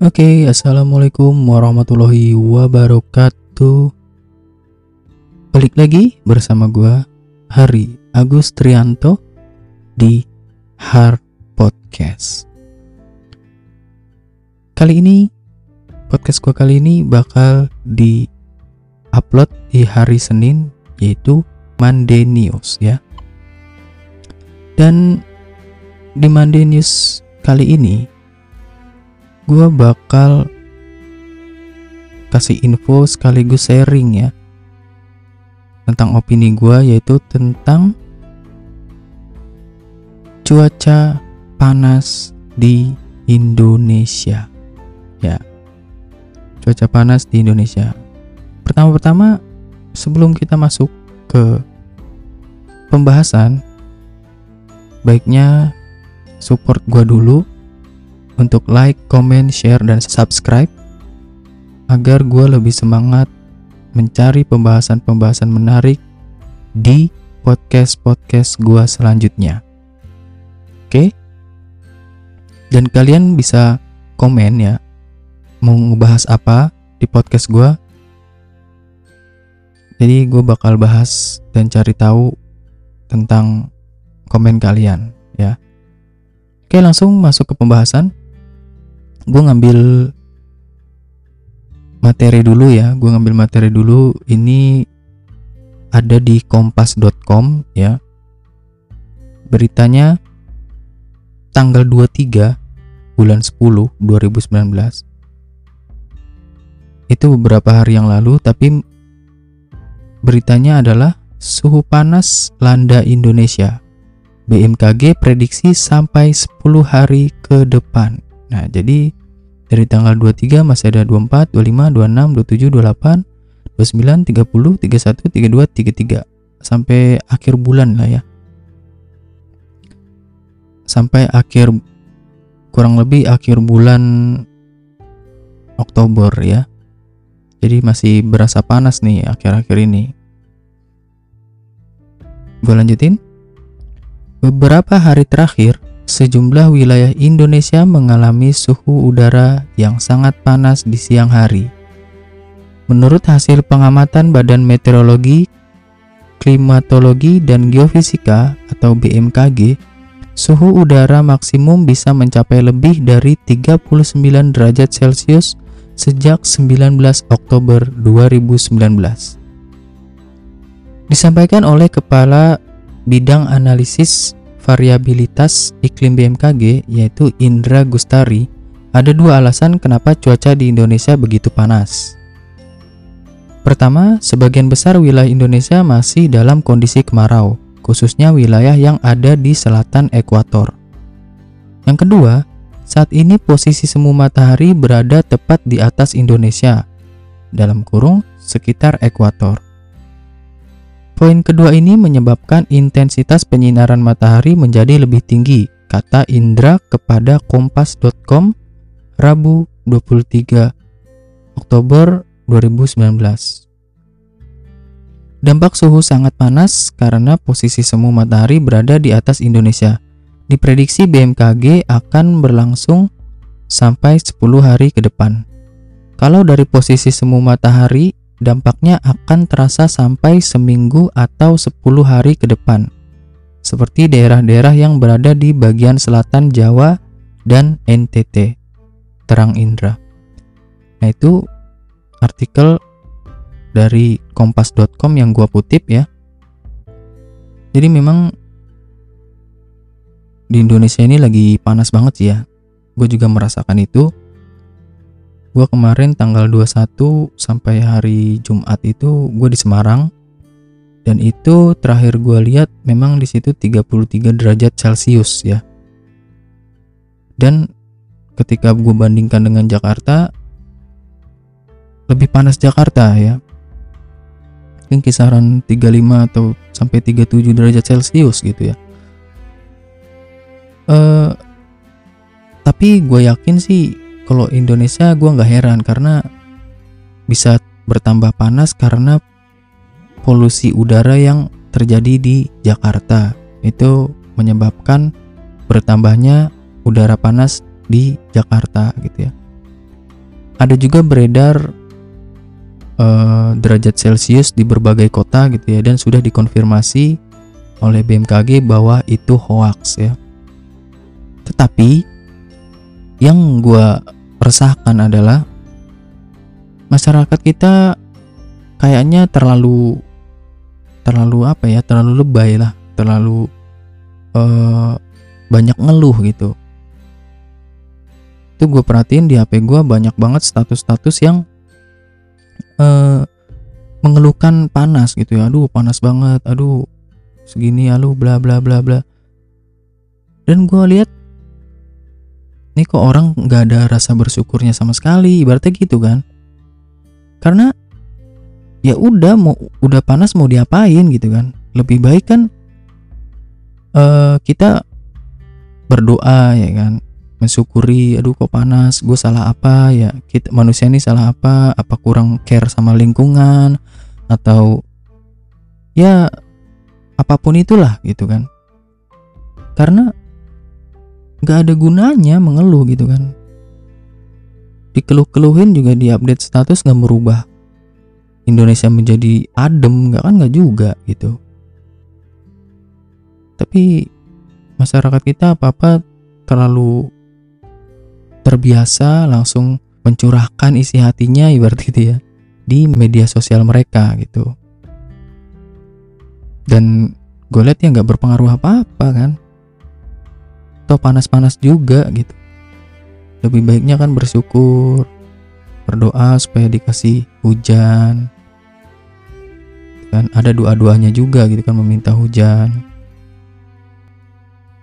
Oke, assalamualaikum warahmatullahi wabarakatuh. Balik lagi bersama gua Hari Agus Trianto di Har Podcast. Kali ini podcast gua kali ini bakal di upload di hari Senin yaitu Monday News ya. Dan di Monday News kali ini gue bakal kasih info sekaligus sharing ya tentang opini gue yaitu tentang cuaca panas di Indonesia. Ya cuaca panas di Indonesia. Pertama-pertama sebelum kita masuk ke pembahasan baiknya support gue dulu untuk like, comment, share, dan subscribe agar gue lebih semangat mencari pembahasan-pembahasan menarik di podcast-podcast gue selanjutnya. Oke? Dan kalian bisa komen ya, mau ngebahas apa di podcast gue. Jadi gue bakal bahas dan cari tahu tentang komen kalian ya. Oke langsung masuk ke pembahasan gue ngambil materi dulu ya. Gue ngambil materi dulu. Ini ada di kompas.com ya. Beritanya tanggal 23 bulan 10 2019 itu beberapa hari yang lalu tapi beritanya adalah suhu panas landa Indonesia. BMKG prediksi sampai 10 hari ke depan Nah, jadi dari tanggal 23 masih ada 24, 25, 26, 27, 28, 29, 30, 31, 32, 33 sampai akhir bulan lah ya. Sampai akhir kurang lebih akhir bulan Oktober ya. Jadi masih berasa panas nih akhir-akhir ini. Gue lanjutin. Beberapa hari terakhir, sejumlah wilayah Indonesia mengalami suhu udara yang sangat panas di siang hari. Menurut hasil pengamatan Badan Meteorologi, Klimatologi, dan Geofisika atau BMKG, suhu udara maksimum bisa mencapai lebih dari 39 derajat Celcius sejak 19 Oktober 2019. Disampaikan oleh Kepala Bidang Analisis variabilitas iklim BMKG yaitu Indra Gustari, ada dua alasan kenapa cuaca di Indonesia begitu panas. Pertama, sebagian besar wilayah Indonesia masih dalam kondisi kemarau, khususnya wilayah yang ada di selatan ekuator. Yang kedua, saat ini posisi semu matahari berada tepat di atas Indonesia, dalam kurung sekitar ekuator. Poin kedua ini menyebabkan intensitas penyinaran matahari menjadi lebih tinggi, kata Indra kepada kompas.com Rabu 23 Oktober 2019. Dampak suhu sangat panas karena posisi semu matahari berada di atas Indonesia. Diprediksi BMKG akan berlangsung sampai 10 hari ke depan. Kalau dari posisi semu matahari dampaknya akan terasa sampai seminggu atau 10 hari ke depan, seperti daerah-daerah yang berada di bagian selatan Jawa dan NTT, terang Indra. Nah itu artikel dari kompas.com yang gua kutip ya. Jadi memang di Indonesia ini lagi panas banget sih ya. Gue juga merasakan itu gue kemarin tanggal 21 sampai hari Jumat itu gue di Semarang. Dan itu terakhir gue lihat memang di situ 33 derajat Celcius ya. Dan ketika gue bandingkan dengan Jakarta lebih panas Jakarta ya. Mungkin kisaran 35 atau sampai 37 derajat Celcius gitu ya. Uh, tapi gue yakin sih kalau Indonesia gue nggak heran karena bisa bertambah panas karena polusi udara yang terjadi di Jakarta itu menyebabkan bertambahnya udara panas di Jakarta gitu ya. ada juga beredar uh, derajat Celcius di berbagai kota gitu ya dan sudah dikonfirmasi oleh BMKG bahwa itu hoax ya. Tetapi yang gue resahkan adalah masyarakat kita kayaknya terlalu terlalu apa ya terlalu lebay lah terlalu uh, banyak ngeluh gitu. Itu gue perhatiin di HP gue banyak banget status-status yang uh, mengeluhkan panas gitu ya. Aduh panas banget aduh segini aduh bla bla bla bla. Dan gue lihat ini kok orang nggak ada rasa bersyukurnya sama sekali? Ibaratnya gitu kan. Karena ya udah mau udah panas mau diapain gitu kan. Lebih baik kan uh, kita berdoa ya kan. Mensyukuri aduh kok panas gue salah apa ya? Kita manusia ini salah apa? Apa kurang care sama lingkungan? Atau ya apa pun itulah gitu kan. Karena nggak ada gunanya mengeluh gitu kan. Dikeluh-keluhin juga di update status nggak merubah. Indonesia menjadi adem nggak kan nggak juga gitu. Tapi masyarakat kita apa apa terlalu terbiasa langsung mencurahkan isi hatinya ibarat gitu ya di media sosial mereka gitu. Dan gue lihat ya nggak berpengaruh apa-apa kan atau panas-panas juga gitu. Lebih baiknya kan bersyukur berdoa supaya dikasih hujan. Kan ada doa-doanya juga gitu kan meminta hujan.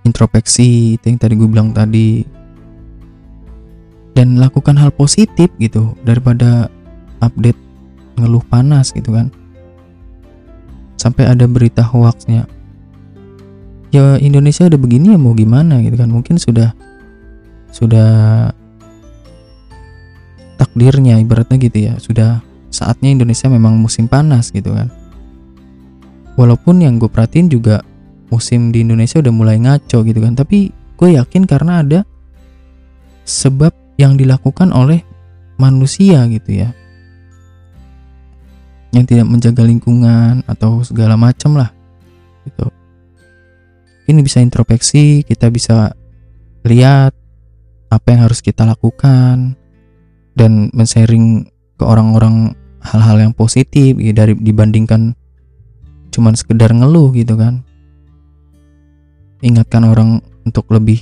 Introspeksi itu yang tadi gue bilang tadi. Dan lakukan hal positif gitu daripada update ngeluh panas gitu kan. Sampai ada berita hoaxnya ya Indonesia udah begini ya mau gimana gitu kan. Mungkin sudah sudah takdirnya ibaratnya gitu ya. Sudah saatnya Indonesia memang musim panas gitu kan. Walaupun yang gue perhatiin juga musim di Indonesia udah mulai ngaco gitu kan. Tapi gue yakin karena ada sebab yang dilakukan oleh manusia gitu ya. Yang tidak menjaga lingkungan atau segala macam lah gitu ini bisa introspeksi kita bisa lihat apa yang harus kita lakukan dan men-sharing ke orang-orang hal-hal yang positif ya, dari dibandingkan cuman sekedar ngeluh gitu kan. Ingatkan orang untuk lebih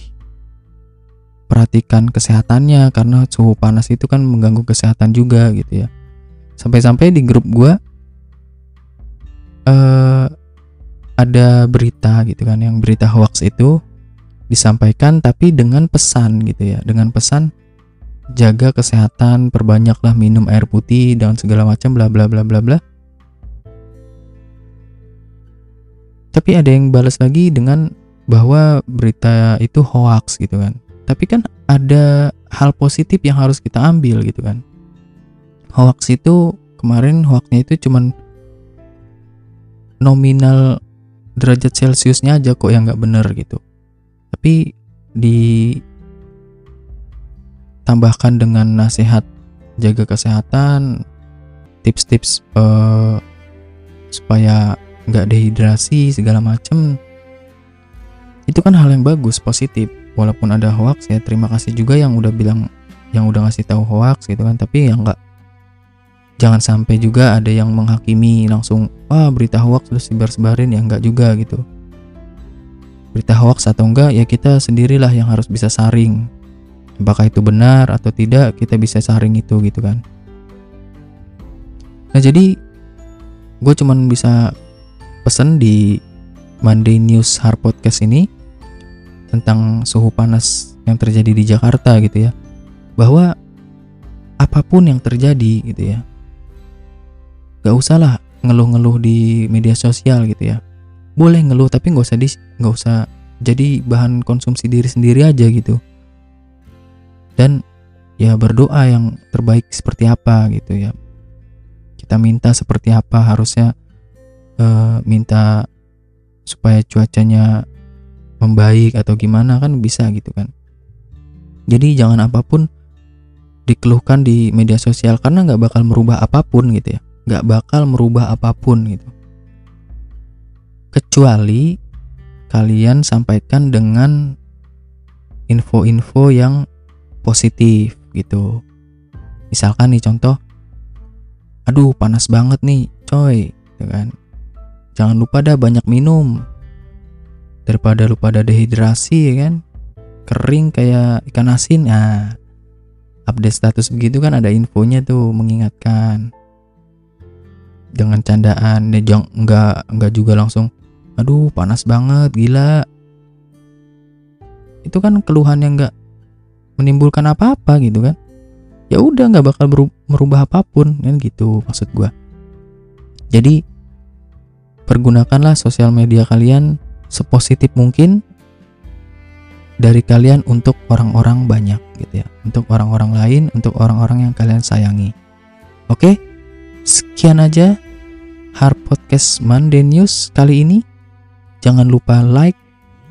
perhatikan kesehatannya karena suhu panas itu kan mengganggu kesehatan juga gitu ya. Sampai-sampai di grup gue uh, ada berita gitu kan yang berita hoax itu disampaikan tapi dengan pesan gitu ya dengan pesan jaga kesehatan perbanyaklah minum air putih dan segala macam bla bla bla bla bla. Tapi ada yang balas lagi dengan bahwa berita itu hoax gitu kan. Tapi kan ada hal positif yang harus kita ambil gitu kan. Hoax itu kemarin hoaxnya itu cuman nominal derajat celciusnya aja kok yang nggak bener gitu. Tapi ditambahkan dengan nasihat jaga kesehatan tips-tips uh, supaya nggak dehidrasi segala macem itu kan hal yang bagus positif. Walaupun ada hoax ya terima kasih juga yang udah bilang yang udah ngasih tahu hoax gitu kan. Tapi yang nggak jangan sampai juga ada yang menghakimi langsung wah berita hoax terus sebar-sebarin ya enggak juga gitu. Berita hoax atau enggak ya kita sendirilah yang harus bisa saring. Apakah itu benar atau tidak kita bisa saring itu gitu kan. Nah jadi gue cuman bisa pesen di Monday News Hard Podcast ini tentang suhu panas yang terjadi di Jakarta gitu ya. Bahwa apa pun yang terjadi gitu ya gak usah lah ngeluh-ngeluh di media sosial gitu ya. Boleh ngeluh tapi nggak usah di nggak usah jadi bahan konsumsi diri sendiri aja gitu. Dan ya berdoa yang terbaik seperti apa gitu ya. Kita minta seperti apa harusnya uh, minta supaya cuacanya membaik atau gimana kan bisa gitu kan. Jadi jangan apa pun dikeluhkan di media sosial karena nggak bakal merubah apa pun gitu ya nggak bakal merubah apa pun gitu. Kecuali kalian sampaikan dengan info-info yang positif gitu. Misalkan nih contoh aduh panas banget nih coy gitu kan. Jangan lupa dah banyak minum daripada lupa ada dehidrasi ya kan. Kering kayak ikan asin. Nah update status begitu kan ada infonya tuh mengingatkan dengan candaan ya jangan nggak nggak juga langsung aduh panas banget gila. Itu kan keluhan yang nggak menimbulkan apa-apa gitu kan. Ya udah nggak bakal merubah apa pun kan gitu maksud gua. Jadi pergunakanlah sosial media kalian sepositif mungkin dari kalian untuk orang-orang banyak gitu ya untuk orang-orang lain untuk orang-orang yang kalian sayangi. Oke? Sekian aja Hard Podcast Monday News kali ini jangan lupa like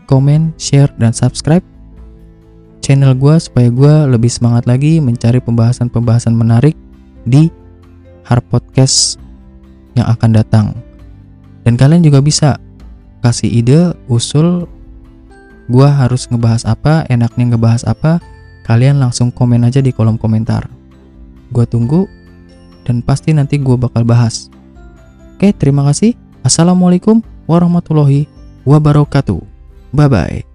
comment share dan subscribe channel gue supaya gue lebih semangat lagi mencari pembahasan-pembahasan menarik di Hard Podcast yang akan datang dan kalian juga bisa kasih ide usul gua harus ngebahas apa, enaknya ngebahas apa, kalian langsung komen aja di kolom komentar. Gua tunggu dan pasti nanti gua bakal bahas. Oke, terima kasih. Assalamualaikum warahmatullahi wabarakatuh. Bye bye.